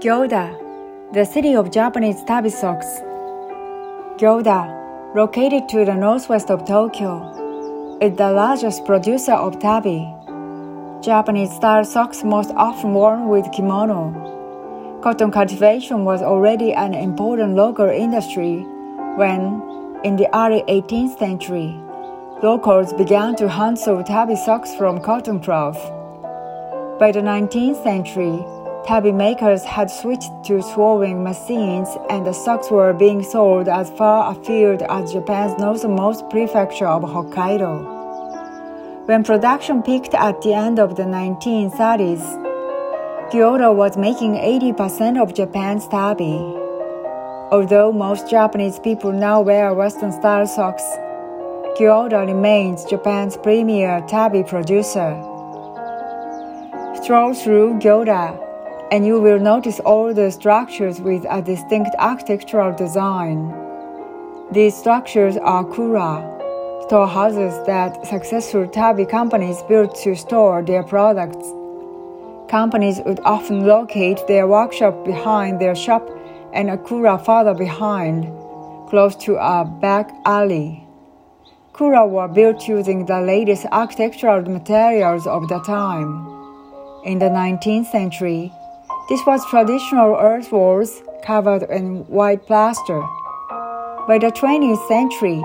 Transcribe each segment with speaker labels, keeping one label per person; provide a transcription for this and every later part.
Speaker 1: Gyoda, the city of Japanese Tabi socks. Gyoda, located to the northwest of Tokyo, is the largest producer of tabi. Japanese style socks most often worn with kimono. Cotton cultivation was already an important local industry when, in the early 18th century, locals began to hunt sew tabi socks from cotton cloth. By the 19th century, tabi makers had switched to sewing machines and the socks were being sold as far afield as Japan's northernmost prefecture of Hokkaido. When production peaked at the end of the 1930s, Gyoda was making 80% of Japan's tabi. Although most Japanese people now wear Western style socks, Gyoda remains Japan's premier tabi producer. Stroll through Gyoda, and you will notice all the structures with a distinct architectural design. These structures are kura, storehouses that successful tabi companies built to store their products. Companies would often locate their workshop behind their shop and a kura further behind, close to a back alley. Kura were built using the latest architectural materials of the time. In the 19th century, this was traditional earth walls covered in white plaster. By the 20th century,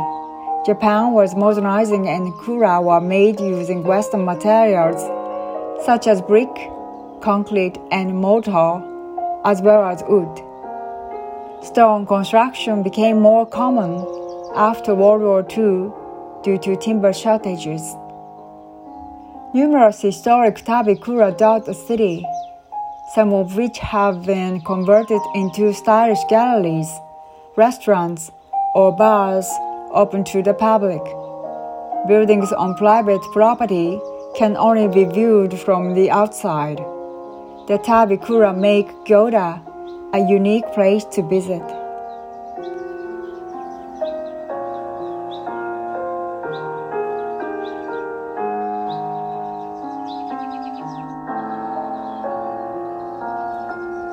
Speaker 1: Japan was modernizing and kura were made using Western materials such as brick, concrete, and mortar, as well as wood. Stone construction became more common after World War II due to timber shortages. Numerous historic tabikura dot the city, some of which have been converted into stylish galleries, restaurants, or bars open to the public. Buildings on private property can only be viewed from the outside. The Tabikura make Gyoda a unique place to visit.